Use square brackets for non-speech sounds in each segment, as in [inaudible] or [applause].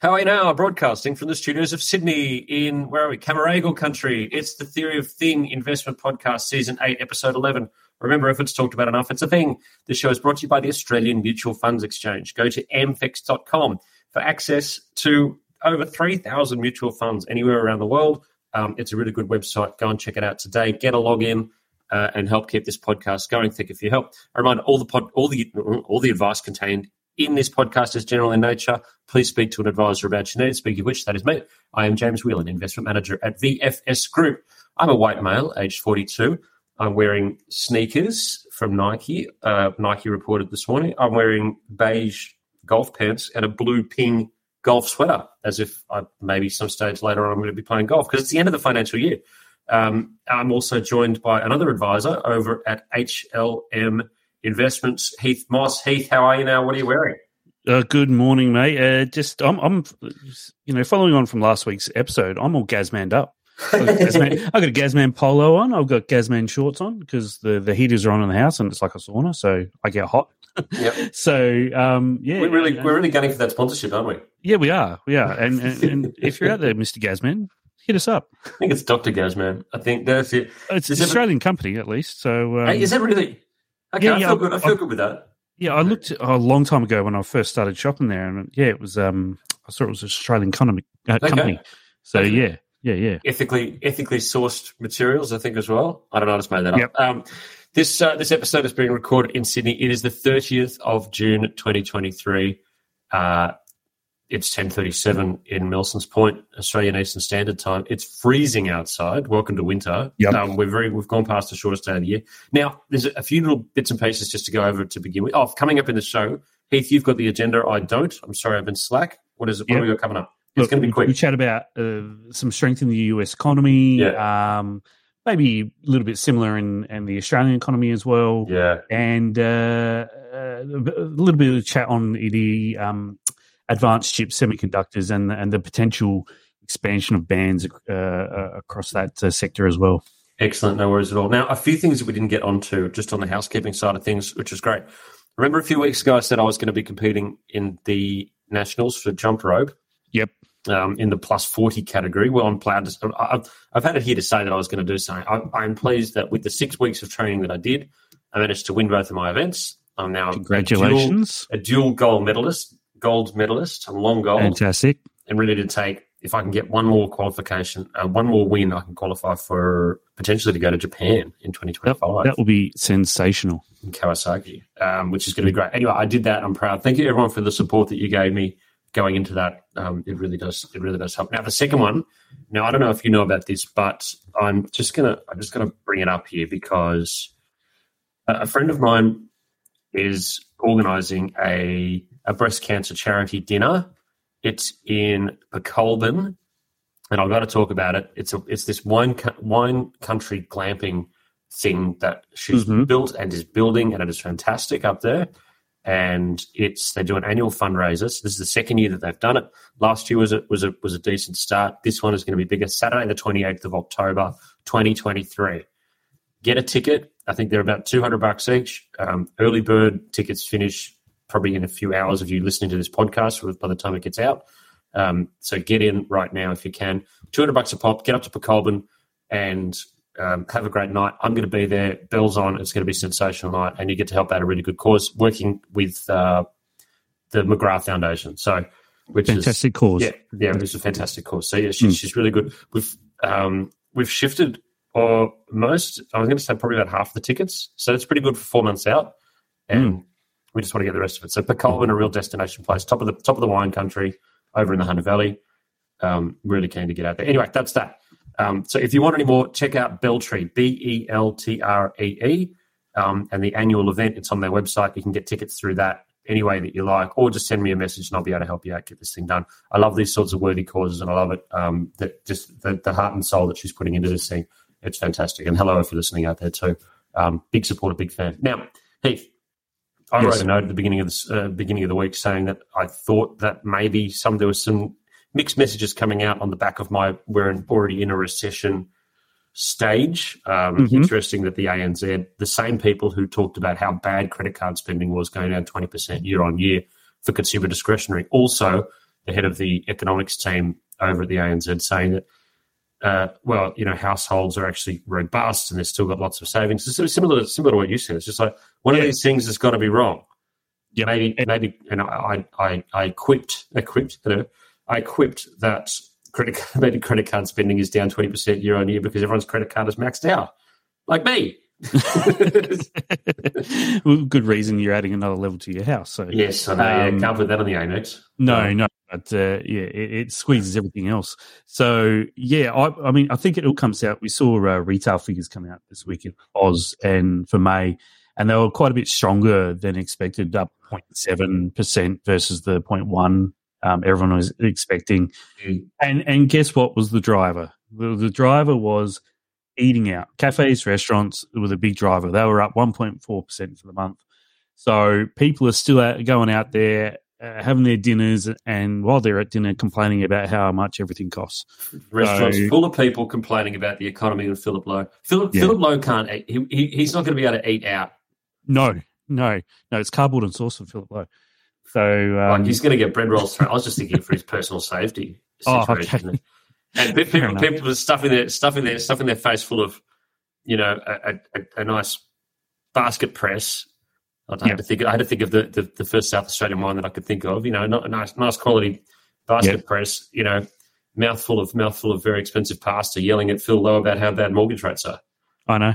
How are you now? Broadcasting from the studios of Sydney in where are we? Camaragal country. It's the Theory of Thing Investment Podcast, Season 8, Episode 11. Remember, if it's talked about enough, it's a thing. This show is brought to you by the Australian Mutual Funds Exchange. Go to amfex.com for access to over 3,000 mutual funds anywhere around the world. Um, it's a really good website. Go and check it out today. Get a login uh, and help keep this podcast going. Thank you for your help. I remind all the pod, all the all the advice contained in this podcast is general in nature. Please speak to an advisor about your needs. Speaking of which, that is me. I am James Whelan, investment manager at VFS Group. I'm a white male, aged 42. I'm wearing sneakers from Nike. Uh, Nike reported this morning. I'm wearing beige golf pants and a blue ping golf sweater, as if I, maybe some stage later on I'm going to be playing golf because it's the end of the financial year. Um, I'm also joined by another advisor over at HLM Investments, Heath Moss. Heath, how are you now? What are you wearing? Uh, good morning, mate. Uh, just I'm, I'm, you know, following on from last week's episode, I'm all Gazmanned up. I've got, Gazman, [laughs] I've got a Gazman polo on. I've got Gazman shorts on because the, the heaters are on in the house and it's like a sauna, so I get hot. Yep. [laughs] so um, yeah, We're really, you know. we're really gunning for that sponsorship, aren't we? yeah, we are, we are. And, and, and if you're out there, Mister Gazman, hit us up. I think it's Dr. Gazman. I think that's it. It's Is an it- Australian company, at least. So um, Hey, is that really? Okay, yeah, I yeah, feel good. I feel I've- good with that. Yeah, I looked a long time ago when I first started shopping there, and yeah, it was. Um, I saw it was an Australian company. Uh, Okay. company. So Okay. yeah, yeah, yeah. ethically ethically sourced materials, I think as well. I don't know, I just made that up. Um, this uh, this episode is being recorded in Sydney. It is the thirtieth of June, twenty twenty three. It's ten thirty seven in Milson's Point, Australian Eastern Standard Time. It's freezing outside. Welcome to winter. Yep. Um, we're very we've gone past the shortest day of the year. Now there's a few little bits and pieces just to go over to begin with. Oh, coming up in the show, Heath, you've got the agenda. I don't. I'm sorry, I've been slack. What is it? What Yep. have we got coming up? It's Look, going to be quick. We chat about uh, some strength in the US economy. Yeah. Um, maybe a little bit similar in, in the Australian economy as well. yeah. And uh, uh, a little bit of chat on the um, advanced chip semiconductors and and the potential expansion of bands uh, uh, across that uh, sector as well. Excellent, no worries at all. Now, a few things that we didn't get onto just on the housekeeping side of things, which is great. Remember a few weeks ago, I said I was going to be competing in the nationals for jump rope Yep. um, in the plus 40 category. Well, I'm proud to, I've, I've had it here to say that I was going to do something. I, I'm pleased that with the six weeks of training that I did, I managed to win both of my events. I'm now a dual, Congratulations. a dual gold medalist, gold medalist. I'm long gold Fantastic. and ready to take. If I can get one more qualification, uh, one more win, I can qualify for potentially to go to Japan in 2025 That will be sensational. in Kawasaki, um, which is going to be great. Anyway, I did that. I'm proud. Thank you everyone for the support that you gave me going into that. Um, it really does. It really does help. Now the second one. Now I don't know if you know about this, but I'm just gonna I'm just gonna bring it up here because a, a friend of mine is organising a a breast cancer charity dinner. It's in Colburn, and I've got to talk about it. It's a it's this wine wine country glamping thing that she's Mhm. built and is building, and it is fantastic up there. And it's they do an annual fundraiser. So this is the second year that they've done it. Last year was a was a was a decent start. This one is going to be bigger. Saturday, the twenty eighth of October, twenty twenty three. Get a ticket. I think they're about two hundred bucks each. Um, early bird tickets finish probably in a few hours of you listening to this podcast by the time it gets out. Um, so get in right now if you can. 200 bucks a pop, get up to Pokolbin and um, have a great night. I'm going to be there. Bells on. It's going to be a sensational night. And you get to help out a really good cause working with uh, the McGrath Foundation. So, which Fantastic is, cause. yeah, yeah, it was a fantastic cause. So yeah, she's, she's really good. We've um, we've shifted or most. I was going to say probably about half the tickets. So it's pretty good for four months out, and we just want to get the rest of it. So Pokolbin, a real destination place, top of the top of the wine country, over in the Hunter Valley. Um, really keen to get out there. Anyway, that's that. Um, so if you want any more, check out Beltree, B E L T R E E, um, and the annual event. It's on their website. You can get tickets through that. any way that you like, or just send me a message and I'll be able to help you out get this thing done. I love these sorts of worthy causes, and I love it. Um, that just the, the heart and soul that she's putting into this thing. It's fantastic. And hello for listening out there too. Um, big supporter, big fan. Now, Heath, I Yes. wrote a note at the beginning of the uh, beginning of the week saying that I thought that maybe some there was some mixed messages coming out on the back of my we're in, already in a recession stage. Um, Mhm. Interesting that the ANZ, the same people who talked about how bad credit card spending was going down twenty percent year on year for consumer discretionary, also the head of the economics team over at the ANZ saying that. Uh, well, you know, households are actually robust and they've still got lots of savings. It's similar, similar to what you said. It's just like one of these things has got to be wrong Yeah, maybe maybe and I I I quipped equipped you know I quipped that credit [laughs] maybe credit card spending is down twenty percent year on year because everyone's credit card is maxed out, like me. Well, good reason you're adding another level to your house. So yes, I know. yeah, Um, can't put that on the Amex. No, no, but uh, yeah, it, it squeezes everything else. So yeah, I, I mean, I think it all comes out. We saw uh, retail figures come out this week in Oz and for May, and they were quite a bit stronger than expected, up 0.7 percent versus the 0.1 um, everyone was expecting. Mm. And and guess what was the driver? The, the driver was eating out. Cafes, restaurants were the big driver. They were up 1.4 percent for the month. So people are still out, going out there uh, having their dinners, and while they're at dinner, complaining about how much everything costs. Restaurants So- full of people complaining about the economy and Philip Lowe. Philip Yeah. Philip Lowe can't eat. He, he, he's not going to be able to eat out. No, no, no. It's cardboard and sauce for Philip Lowe. So um, like he's going to get bread rolls. I was just thinking for his personal safety [laughs] Oh, situation. okay. And people, people stuffing their stuffing their stuffing their face full of, you know, a, a, a nice basket press. I had Yeah. to think. I had to think of the, the, the first South Australian wine that I could think of. You know, not a nice nice quality basket Yeah. press. You know, mouthful of mouthful of very expensive pasta, yelling at Phil Lowe about how bad mortgage rates are. I know,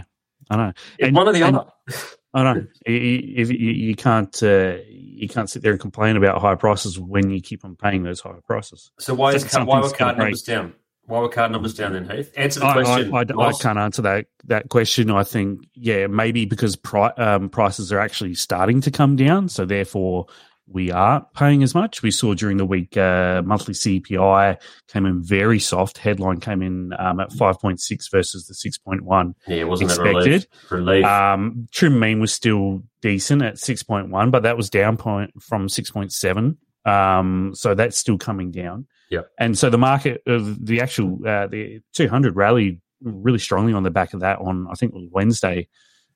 I know. And- One or the and- other. [laughs] I know. You- you- If you, can't, uh, you can't sit there and complain about high prices when you keep on paying those higher prices. So why is why were card numbers down? Why were card numbers down then, Heath? Answer the I, question. I, I, I can't answer that that question. I think, yeah, maybe because pri- um, prices are actually starting to come down, so therefore we are paying as much. We saw during the week uh, monthly CPI came in very soft. Headline came in um, at five point six versus the six point one. Yeah, wasn't expected. that relief? Relief. Um, trim mean was still decent at 6.1, but that was down point from 6.7. Um, so that's still coming down. Yep. And so the market of the actual, uh, the 200 rallied really strongly on the back of that on, I think it was Wednesday.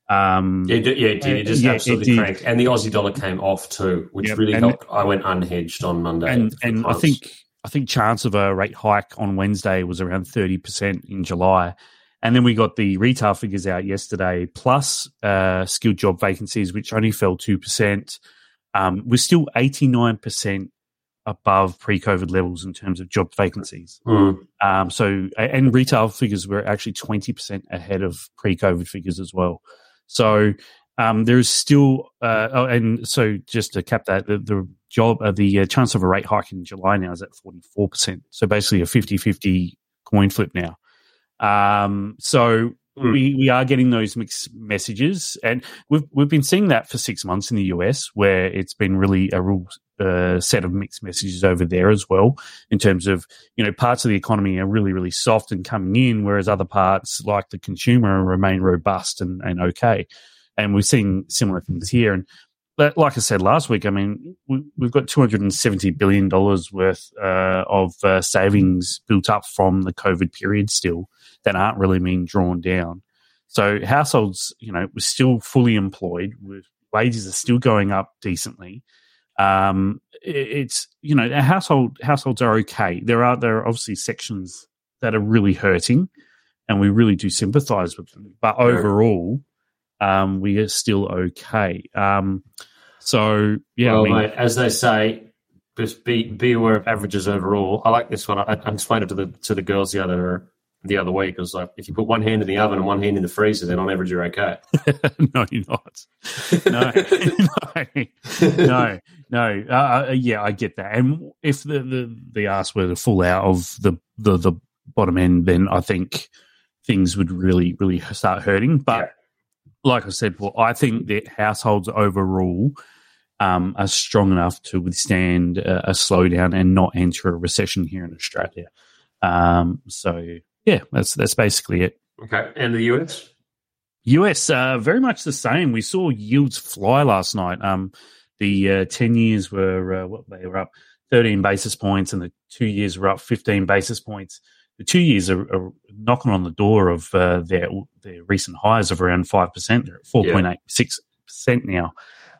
Um, Yeah, it did- yeah, it did. It just yeah, absolutely did. cranked. And the Aussie dollar came off too, which Yep, really and- helped. I went unhedged on Monday. and and I think I think chance of a rate hike on Wednesday was around thirty percent in July, and then we got the retail figures out yesterday, plus uh, skilled job vacancies, which only fell two percent. Um, we're still eighty nine percent above pre COVID levels in terms of job vacancies. Mm. Um, so and retail figures were actually twenty percent ahead of pre COVID figures as well. So um, there is still, uh, oh, and so just to cap that, the, the job, uh, the uh, chance of a rate hike in July now is at 44%. So basically a 50 50 coin flip now. Um, so Hmm. we, we are getting those mixed messages. And we've, we've been seeing that for six months in the US, where it's been really a real uh, set of mixed messages over there as well, in terms of, you know, parts of the economy are really, really soft and coming in, whereas other parts, like the consumer, remain robust and, and okay and we're seeing similar things here. And like I said last week, I mean, we, we've got two hundred and seventy billion dollars worth uh, of uh, savings built up from the COVID period still that aren't really being drawn down. So households, you know, we're still fully employed. With wages are still going up decently. Um, it- it's you know, household households are okay. There are there are obviously sections that are really hurting, and we really do sympathise with them. But overall, um, we are still okay. Um, so yeah, well, I mean, mate, as they say, just be be aware of averages overall. I like this one. I, I explained it to the to the girls the other the other week. It was like if you put one hand in the oven and one hand in the freezer, then on average you're okay. [laughs] no, you're not. [laughs] No, no, no, no. Uh, uh, yeah, I get that. And if the, the the arse were to fall out of the, the the bottom end, then I think things would really really start hurting. But Yeah. like I said, well, I think that households overall um, are strong enough to withstand a, a, slowdown and not enter a recession here in Australia. Um, so yeah, that's that's basically it. Okay, and the US. US, uh, very much the same. We saw yields fly last night. Um, the uh, 10 years were, uh, what they were up 13 basis points and the two years were up 15 basis points. The two years are, are knocking on the door of uh, their their recent highs of around 5%. They're at 4.86% now.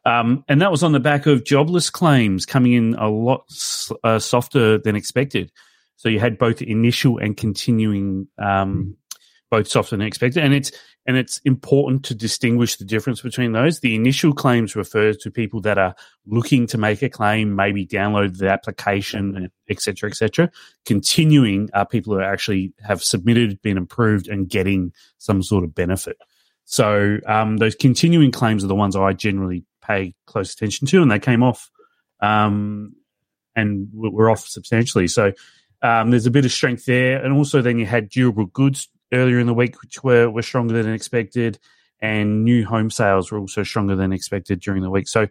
Um, and that was on the back of jobless claims coming in a lot uh, softer than expected. So you had both initial and continuing um, both softer than expected. And it's and it's important to distinguish the difference between those. The initial claims refer to people that are looking to make a claim, maybe download the application, etc., etc. Continuing are people who actually have submitted, been approved, and getting some sort of benefit. So um, those continuing claims are the ones I generally pay close attention to, and they came off, um, and were off substantially. So um, there's a bit of strength there, and also then you had durable goods earlier in the week, which were, were stronger than expected, and new home sales were also stronger than expected during the week. So,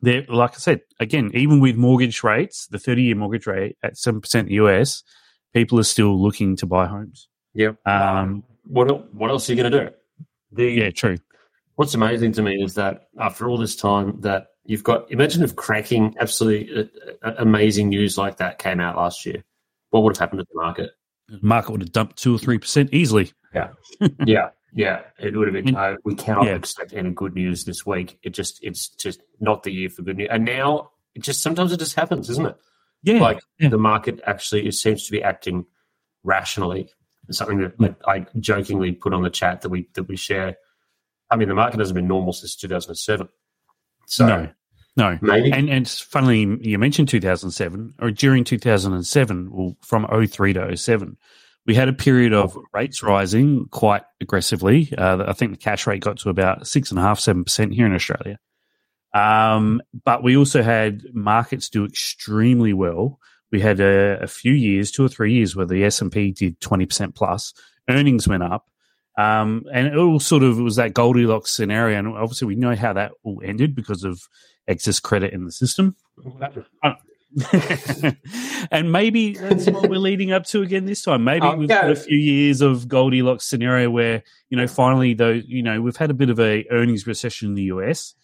there, like I said, again, even with mortgage rates, the 30 year mortgage rate at 7% US, people are still looking to buy homes. Yeah. Um, what, what else are you going to do? The, yeah, true. What's amazing to me is that after all this time, that you've got, imagine if cracking absolutely uh, uh, amazing news like that came out last year. What would have happened to the market? The market would have dumped two or three percent easily. Yeah, yeah, yeah. It would have been. Uh, we cannot yeah. expect any good news this week. It just, it's just not the year for good news. And now, it just sometimes it just happens, isn't it? Yeah, like yeah. the market actually it seems to be acting rationally. something that, that I jokingly put on the chat that we that we share. I mean, the market hasn't been normal since 2007. So no. No, maybe. And and funnily, you mentioned 2007 or during 2007, well, from 03 to 07, we had a period of rates rising quite aggressively. Uh, I think the cash rate got to about six and a half, seven percent here in Australia. Um, but we also had markets do extremely well. We had a, a few years, two or three years, where the S and P did 20 percent plus. Earnings went up. Um, and it all sort of was that Goldilocks scenario. And obviously, we know how that all ended because of excess credit in the system. [laughs] and maybe that's what we're leading up to again this time. Maybe oh, we've got a few years of Goldilocks scenario where you know finally though you know we've had a bit of a earnings recession in the US,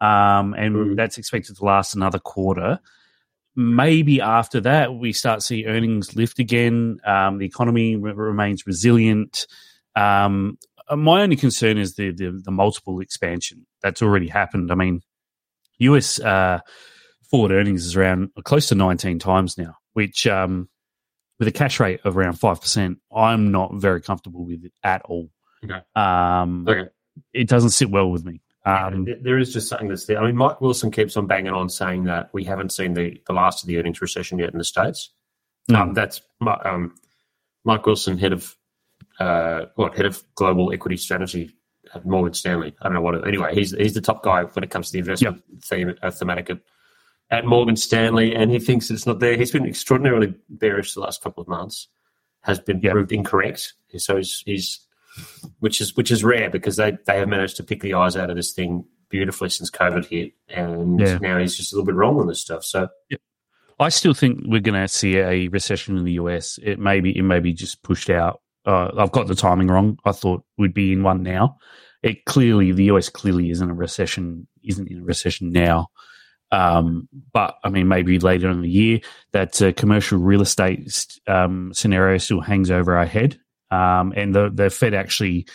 um, and mm. that's expected to last another quarter. Maybe after that we start to see earnings lift again. Um, the economy re- remains resilient. Um, my only concern is the, the the multiple expansion that's already happened. I mean, US uh, forward earnings is around close to 19 times now, which um, with a cash rate of around 5%, I'm not very comfortable with it at all. Okay. Um, okay. It doesn't sit well with me. Um, there is just something that's there. I mean, Mike Wilson keeps on banging on saying that we haven't seen the, the last of the earnings recession yet in the States. No. Um, that's um, Mike Wilson, head of uh, what head of global equity strategy at Morgan Stanley. I don't know what. It, anyway, he's he's the top guy when it comes to the investment yep. theme uh, thematic at, at Morgan Stanley, and he thinks it's not there. He's been extraordinarily bearish the last couple of months. Has been yep. proved incorrect. So he's, he's which is which is rare because they they have managed to pick the eyes out of this thing beautifully since COVID hit, and yeah. now he's just a little bit wrong on this stuff. So. Yep. I still think we're going to see a recession in the US. It may be it may be just pushed out uh, I've got the timing wrong. I thought we'd be in one now. It clearly, the US clearly isn't a recession, isn't in a recession now. Um, but I mean, maybe later in the year, that uh, commercial real estate um, scenario still hangs over our head. Um, and the, the Fed actually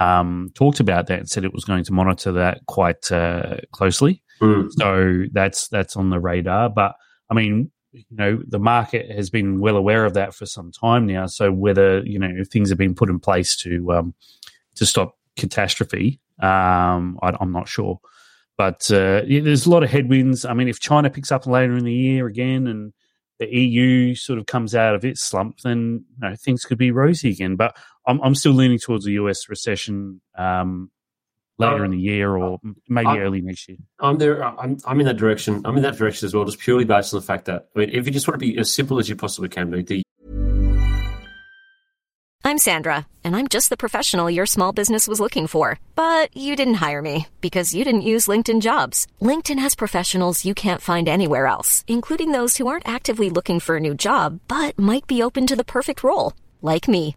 um, talked about that and said it was going to monitor that quite uh, closely. Mm. So that's that's on the radar. But I mean, you know the market has been well aware of that for some time now. So whether you know things have been put in place to um, to stop catastrophe, um, I, am not sure. But uh, yeah, there's a lot of headwinds. I mean, if China picks up later in the year again, and the EU sort of comes out of its slump, then you know, things could be rosy again. But I'm, I'm still leaning towards a US recession um, later um, in the year or maybe I'm, early next year. I'm there. I'm, I'm in that direction. I'm in that direction as well, just purely based on the fact that I mean, if you just want to be as simple as you possibly can be, the I'm Sandra, and I'm just the professional your small business was looking for. But you didn't hire me because you didn't use LinkedIn jobs. LinkedIn has professionals you can't find anywhere else, including those who aren't actively looking for a new job but might be open to the perfect role, like me.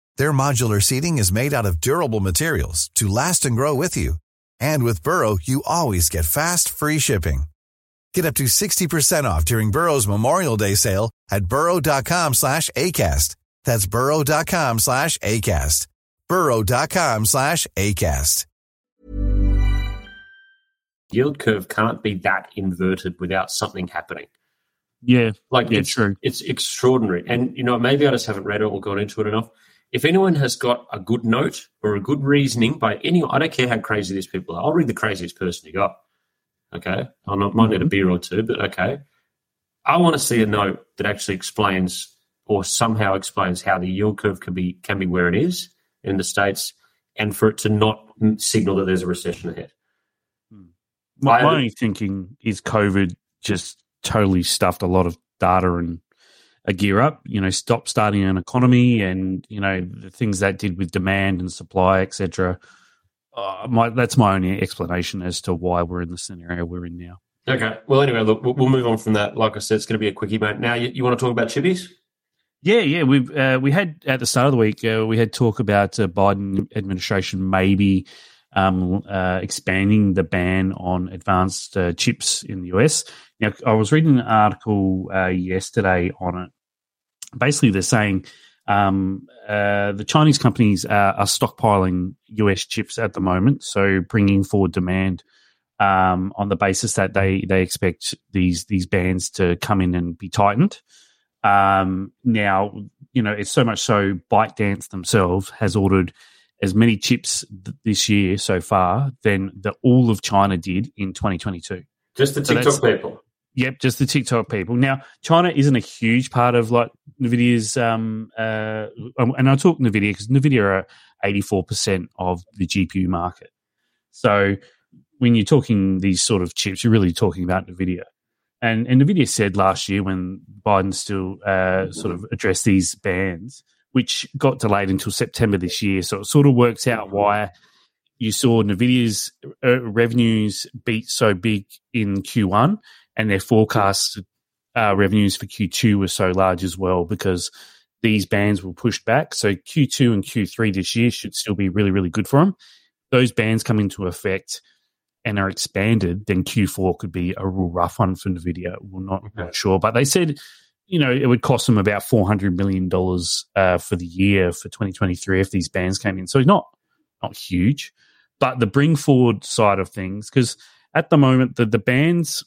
Their modular seating is made out of durable materials to last and grow with you. And with Burrow, you always get fast, free shipping. Get up to 60% off during Burrow's Memorial Day sale at burrow.com slash ACAST. That's burrow.com slash ACAST. burrow.com slash ACAST. Yield curve can't be that inverted without something happening. Yeah, Like yeah, it's true. it's extraordinary. And you know, maybe I just haven't read it or gone into it enough. If anyone has got a good note or a good reasoning by any, I don't care how crazy these people are. I'll read the craziest person you got. Okay, I might Mm-hmm. need a beer or two, but okay. I want to see a note that actually explains or somehow explains how the yield curve can be can be where it is in the states, and for it to not signal that there's a recession ahead. My, my only thinking is COVID just totally stuffed a lot of data and a gear up. You know, stop starting an economy, and you know the things that did with demand and supply, etc. Uh, my that's my only explanation as to why we're in the scenario we're in now. Okay. Well, anyway, look, we'll, move on from that. Like I said, it's going to be a quickie, mate. Now, you, you want to talk about chippies? Yeah, yeah. We uh, we had at the start of the week uh, we had talk about uh, Biden administration maybe um, uh, expanding the ban on advanced uh, chips in the US. Now, I was reading an article uh, yesterday on it. Basically, they're saying um, uh, the Chinese companies are, are stockpiling US chips at the moment, so bringing forward demand um, on the basis that they they expect these these bans to come in and be tightened. Um, now, you know, it's so much so ByteDance themselves has ordered as many chips th- this year so far than the all of China did in 2022. Just the So TikTok that's- people. Yep, just the TikTok people. Now, China isn't a huge part of like Nvidia's, um, uh, and I talk Nvidia because Nvidia are 84% of the GPU market. So when you're talking these sort of chips, you're really talking about Nvidia. And, and Nvidia said last year when Biden still uh, sort of addressed these bans, which got delayed until September this year. So it sort of works out why you saw Nvidia's uh, revenues beat so big in Q1 and their forecast uh, revenues for Q2 were so large as well because these bans were pushed back. So Q2 and Q3 this year should still be really, really good for them. Those bans come into effect and are expanded, then Q4 could be a real rough one for Nvidia. We're not, Okay. not sure, but they said, you know, it would cost them about four hundred million dollars uh, for the year for 2023 if these bans came in. So it's not not huge, but the bring forward side of things because at the moment the the bans,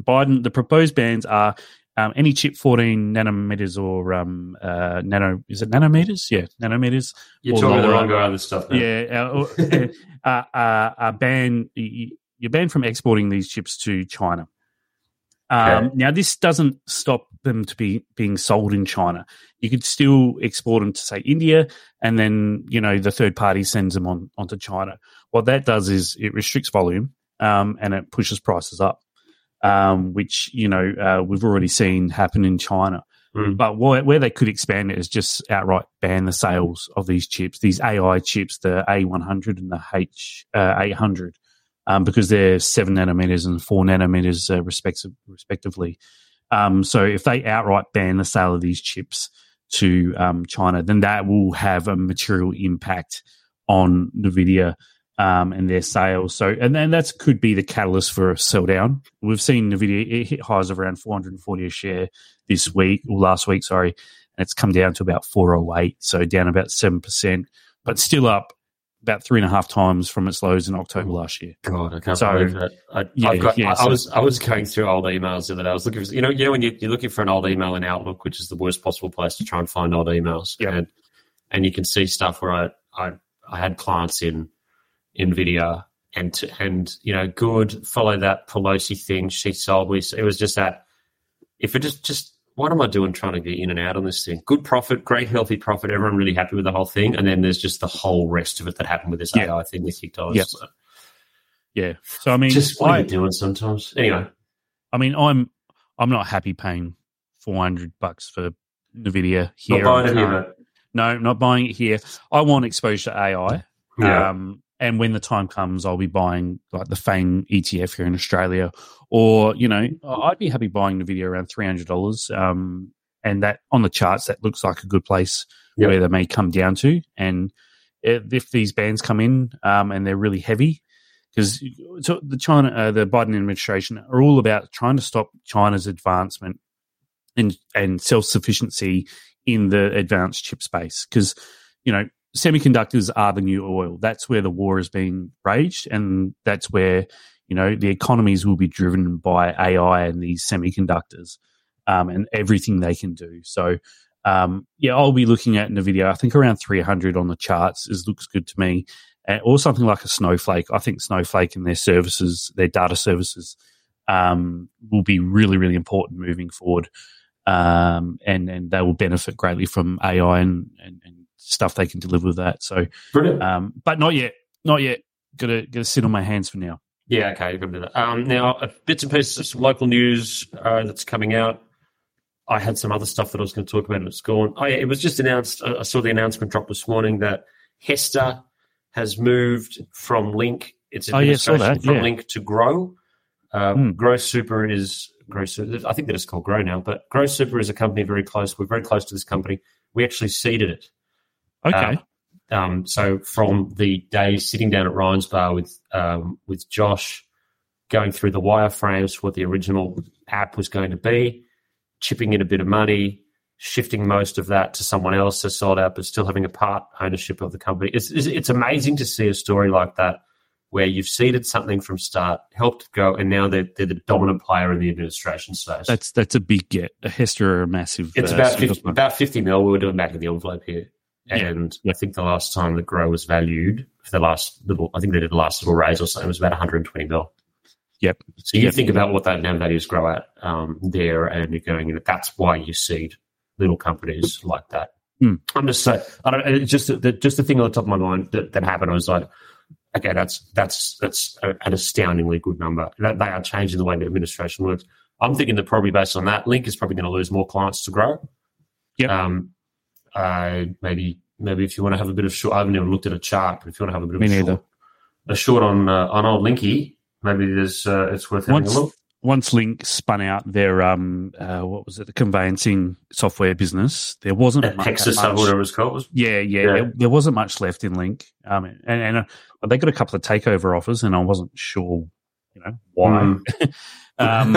Biden, the proposed bans are um, any chip 14 nanometers or um, uh, nano is it nanometers? Yeah, nanometers. You're Or talking the wrong guy on this stuff. man. Yeah, uh, [laughs] uh, uh, uh, ban you're banned from exporting these chips to China. Um, Okay. Now, this doesn't stop them to be being sold in China. You could still export them to say India, and then you know the third party sends them on onto China. What that does is it restricts volume um, and it pushes prices up, um, which you know uh, we've already seen happen in China. Mm. But where, where they could expand it is just outright ban the sales of these chips, these AI chips, the A100 and the H800, um, because they're seven nanometers and four nanometers uh, respective, respectively. Um, so if they outright ban the sale of these chips to um, China, then that will have a material impact on Nvidia um, and their sales. So, and then that could be the catalyst for a sell down. We've seen Nvidia it hit highs of around 440 a share this week or last week, sorry, and it's come down to about 408, so down about seven percent, but still up about three and a half times from its lows in October oh last year. God, I can't So- believe that. I, Yeah, got, yeah, I, I was I was going through old emails the other day. I was looking for you know you know when you, you're looking for an old email in Outlook, which is the worst possible place to try and find old emails. Yeah. And and you can see stuff where I I, I had clients in Nvidia and to, and you know good follow that Pelosi thing she sold. We it was just that if it just just what am I doing trying to get in and out on this thing? Good profit, great healthy profit. Everyone really happy with the whole thing, and then there's just the whole rest of it that happened with this Yeah. AI thing with TikTok. Yeah. So Yeah. So I mean, just what are I, you doing sometimes? Anyway, I mean, I'm I'm not happy paying four hundred bucks for Nvidia here. not buying on it here. No, not buying it here. I want exposure to AI. Yeah. Um, and when the time comes, I'll be buying like the Fang ETF here in Australia, or you know, I'd be happy buying Nvidia around three hundred dollars. Um, and that on the charts, that looks like a good place Yep. where they may come down to. And if if these bans come in um, and they're really heavy, because so the China, uh, the Biden administration are all about trying to stop China's advancement and and self sufficiency in the advanced chip space. Because you know, semiconductors are the new oil. That's where the war is being raged, and that's where you know the economies will be driven by AI and these semiconductors um, and everything they can do. So. Um, yeah, I'll be looking at Nvidia. I think around 300 on the charts is looks good to me, or something like a Snowflake. I think Snowflake and their services, their data services, um, will be really, really important moving forward, um, and and they will benefit greatly from AI and, and, and stuff they can deliver with that. So, Brilliant. um, but not yet, not yet. Got to got to sit on my hands for now. Yeah, okay, you can do that. Um, now, bits and pieces of some local news uh, that's coming out. I had some other stuff that I was going to talk about, and it's gone. Oh, yeah, it was just announced. I saw the announcement drop this morning that HESTA has moved from Link. Its Oh, yeah, that, from yeah. Link to Grow. Uh, Hmm. Grow Super is Grow Super. I think that it's called Grow now, but Grow Super is a company very close. We're very close to this company. We actually seeded it. Okay, Uh, um, so from the days sitting down at Ryan's Bar with um, with Josh, going through the wireframes for what the original app was going to be, chipping in a bit of money, shifting most of that to someone else to sold out, but still having a part ownership of the company. It's, it's it's amazing to see a story like that where you've seeded something from start, helped go, and now they're, they're the dominant player in the administration space. that's that's a big get. A HESTA are a massive. It's uh, about 50, about 50 mil. We were doing back of the envelope here. Yeah. And Yeah. I think the last time the grow was valued for the last little, I think they did the last little raise or something, it was about 120 mil. Yep. So you Yep. think about what that now values grow at um, there, and you're going, in. that's why you seed little companies like that. Hmm. I'm just saying, I don't. It's just the, just the thing on the top of my mind that, that happened. I was like, okay, that's that's that's a, an astoundingly good number. That, they are changing the way the administration works. I'm thinking that probably based on that, Link is probably going to lose more clients to grow. Yep. Um, uh, maybe maybe if you want to have a bit of short, I haven't even looked at a chart, but if you want to have a bit of Me a neither. short, a short on uh, on old Linky, maybe there's uh, it's worth having Once a look. once Link spun out their um uh, what was it the conveyancing software business, there wasn't At much, Texas, much- whatever it's called. Yeah, yeah, Yeah. There, there wasn't much left in Link, um, and and uh, they got a couple of takeover offers, and I wasn't sure, you know, why. Mm. [laughs] um,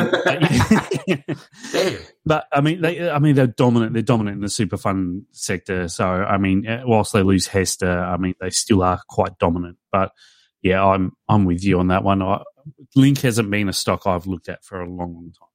but, [laughs] but I mean, they, I mean, they're dominant. They're dominant in the super fund sector. So I mean, eh, whilst they lose HESTA, I mean, they still are quite dominant. But yeah, I'm I'm with you on that one. I, Link hasn't been a stock I've looked at for a long, long time.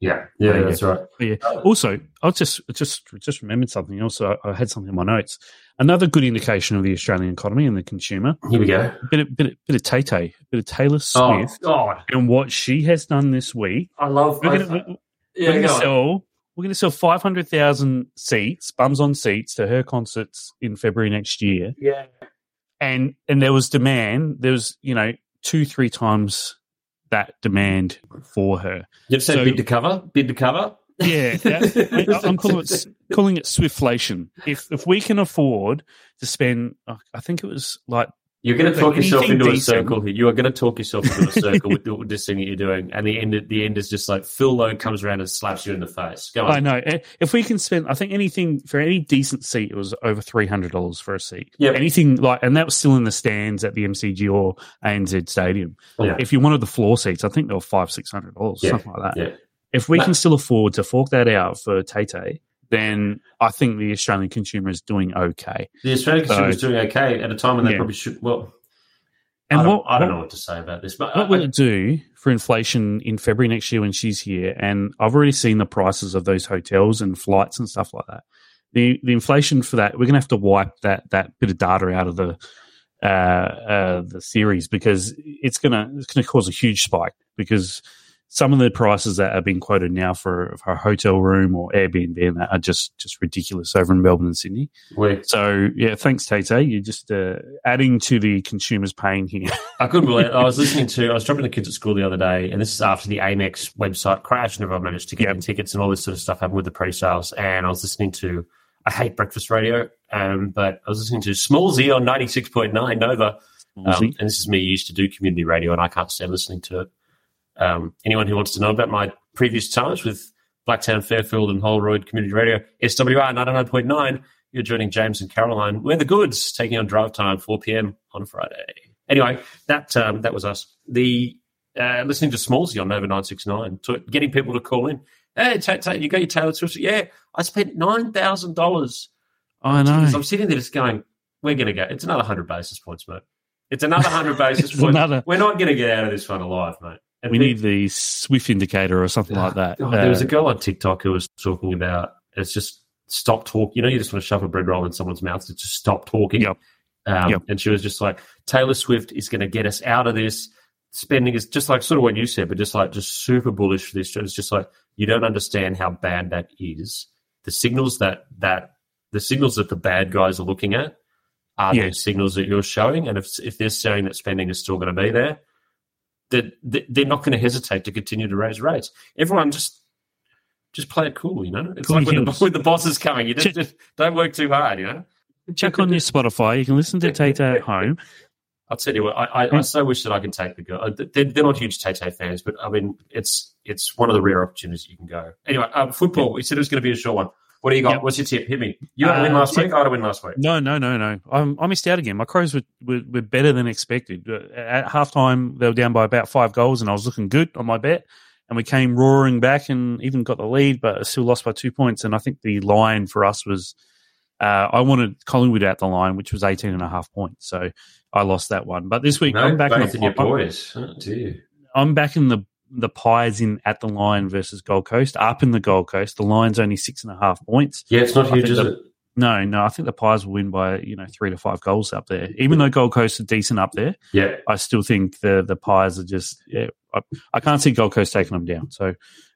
Yeah, yeah, There you that's right. But yeah. Also, I just just just remembered something else. I, I had something in my notes. Another good indication of the Australian economy and the consumer. Here we go. A bit of, bit of, bit of Tay Tay, bit of Taylor Oh Swift, God, and what she has done this week. I love. We're gonna, yeah, gonna sell. We're gonna sell five hundred thousand seats, bums on seats, to her concerts in February next year. Yeah, And and there was demand. There was you know two three times that demand for her. you've said So- bid to cover, bid to cover. Yeah, that- [laughs] I'm calling it calling it Swiftflation. If if we can afford to spend, uh, I think it was like You're going to talk yourself into a circle here. You are going to talk yourself into a circle with, with this thing that you're doing, and the end. The end is just like Phil Lowe comes around and slaps you in the face. Go on. I know eh, if we can spend, I think anything for any decent seat, it was over three hundred dollars for a seat. Yep. anything like, and that was still in the stands at the MCG or ANZ Stadium. Yeah. If you wanted the floor seats, I think they were five six hundred dollars, Yeah. something like that. Yeah. If we No. can still afford to fork that out for Tay Tay, then I think the Australian consumer is doing okay. The Australian consumer is doing okay at a time when they Yeah. probably should. Well, And I don't, what I don't what- know what to say about this, but What I- will it do for inflation in February next year when she's here? And I've already seen the prices of those hotels and flights and stuff like that. The the inflation for that, we're going to have to wipe that that bit of data out of the uh, uh, the series because it's gonna it's gonna cause a huge spike because some of the prices that are being quoted now for, for a hotel room or Airbnb and that are just just ridiculous over in Melbourne and Sydney. Wait. So yeah, thanks Tate. You're just uh, adding to the consumer's pain here. [laughs] I couldn't believe. I was listening to. I was dropping the kids at school the other day, and this is after the Amex website crashed, and everyone managed to get Yep. tickets and all this sort of stuff happened with the pre-sales. And I was listening to. I hate breakfast radio, um, but I was listening to Smallzy on ninety six point nine Nova, um, and this is me used to do community radio, and I can't stand listening to it. Um, anyone who wants to know about my previous times with Blacktown, Fairfield, and Holroyd Community Radio, SWR 99.9, you're joining James and Caroline. We're the goods, taking on drive time, 4 p.m. on Friday. Anyway, that um, that was us. The uh, listening to Smallzy on Nova 969, to, getting people to call in. Hey, Tate, Tate, you got your Taylor Swift? Yeah, I spent $9,000 I know. I'm sitting there just going, we're going to go. It's another 100 basis points, mate. It's another 100 [laughs] basis points. another- We're not going to get out of this one alive, mate. We need the Swift indicator or something like that. Oh, there was a Uh, girl on TikTok who was talking about it's just stop talk. You know, you just want to shove a bread roll in someone's mouth to just stop talking. Yep. Um, Yep. And she was just like, Taylor Swift is going to get us out of this. Spending is just like sort of what you said, but just like just super bullish for this. It's just like you don't understand how bad that is. The signals that that the signals that the bad guys are looking at are the signals that you're showing, and if if they're saying that spending is still going to be there, that they're not going to hesitate to continue to raise rates. Everyone just just play it cool, you know. It's like when the, [laughs] when the boss is coming, you just, just don't work too hard, you know. check on your Spotify. You can listen to [laughs] Tate at home. I'll tell you what, I, I, I so wish that I can take the girl. uh, They're, they're not huge Tay Tay fans, but I mean, it's it's one of the rare opportunities you can go. Anyway, um, football. We said it was going to be a short one. What do you got? Yep. What's your tip? Hit me. You had a win Uh, last tip- week. I had a win last week. No, no, no, no. I'm, I missed out again. My Crows were, were, were better than expected. Uh, At halftime, they were down by about five goals, and I was looking good on my bet. And we came roaring back and even got the lead, but still lost by two points. And I think the line for us was uh, I wanted Collingwood out the line, which was 18 and a half points. So I lost that one. But this week, I'm back in the in your I'm- boys. Oh. I'm back in the the pies in at the line versus Gold Coast. Up in the Gold Coast, the line's only six and a half points. Yeah, it's not huge, is the- it? No, no, I think the Pies will win by you know three to five goals up there. Even though Gold Coast are decent up there, Yeah. I still think the the Pies are just yeah. I, I can't see Gold Coast taking them down. So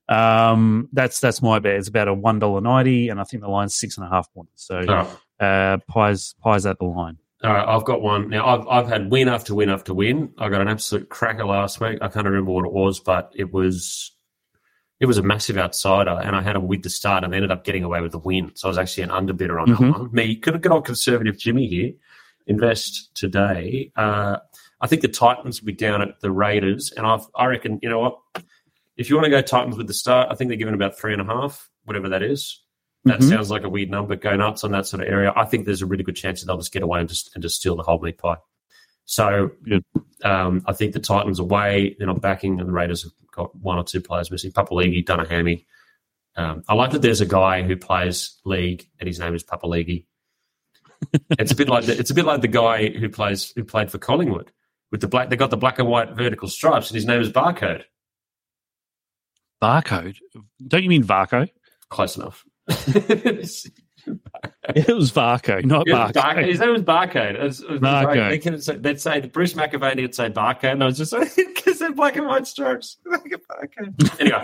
um, that's that's my bet. It's about a one dollar ninety, and I think the line's six and a half points. So right. uh, Pies Pies at the line. All right, I've got one. Now, I've, I've had win after win after win. I got an absolute cracker last week. I can't remember what it was, but it was it was a massive outsider, and I had a win to start and ended up getting away with the win. So I was actually an underbidder on Mhm. that one. Me, good, good old conservative Jimmy here. Invest today. Uh, I think the Titans will be down at the Raiders, and I've, I reckon, you know what? If you want to go Titans with the start, I think they're given about three and a half, whatever that is. That Mhm. sounds like a weird number. going up on that sort of area. I think there's a really good chance that they'll just get away and just and just steal the whole meat pie. So Good. um, I think the Titans away. They're not backing, and the Raiders have got one or two players missing. Papaligi, Dunahammy. Um, I like that there's a guy who plays league, and his name is Papaligi. [laughs] it's a bit like the, it's a bit like the guy who plays who played for Collingwood with the black. They got the black and white vertical stripes, and his name is Barcode. Barcode? Don't you mean Varco? Close enough. It was Varco, not Barcode. Barcode. His name was Barcode. It was- it was Barcode. great. They can say, they'd say Bruce McAvaney would say Barcode, and I was just like, because they're black and white stripes. [laughs] Like barcode. anyway,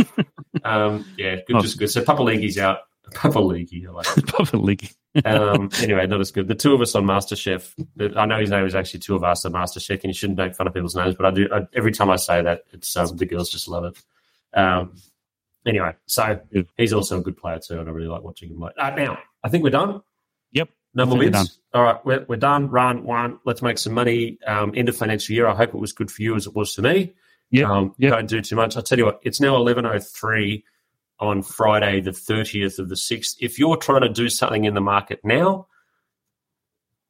um, yeah, good, Oh. just good. So Papaligi's out. Papaligi, I like. [laughs] Papaligi. um, anyway, not as good. The two of us on MasterChef. I know his name is actually two of us on MasterChef, and you shouldn't make fun of people's names, but I do. I, every time I say that, it's um, the girls just love it. Um, anyway, so he's also a good player too, and I really like watching him. Like uh, now, I think we're done. Yep. No more I wins. All right, we're, we're done. Run one. Let's make some money. Um, end of financial year. I hope it was good for you as it was for me. Yeah, Um, Yep. Don't do too much. I'll tell you what. It's now eleven oh three on Friday, the thirtieth of the sixth. If you're trying to do something in the market now,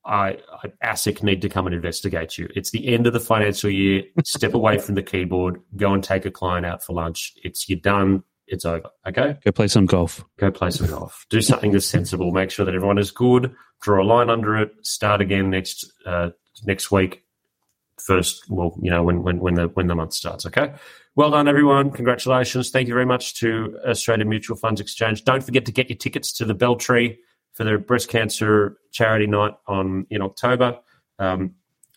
I, I ASIC need to come and investigate you. It's the end of the financial year. [laughs] Step away from the keyboard. Go and take a client out for lunch. It's you're done. It's over. Okay Go play some golf. go play some golf. Do something that's sensible. Make sure that everyone is good. Draw a line under it. Start again next uh, next week. First, well, you know when when when the when the month starts. Okay. Well done, everyone. Congratulations. Thank you very much to Australian Mutual Funds Exchange. Don't forget to get your tickets to the Beltree for their breast cancer charity night on in October. Um,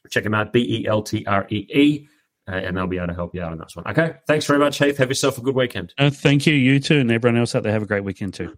Check them out, B E L T R E E, uh, and they'll be able to help you out on that one. Okay. Thanks very much, Heath. Have yourself a good weekend. Uh, thank you. You too. And everyone else out there, have a great weekend too.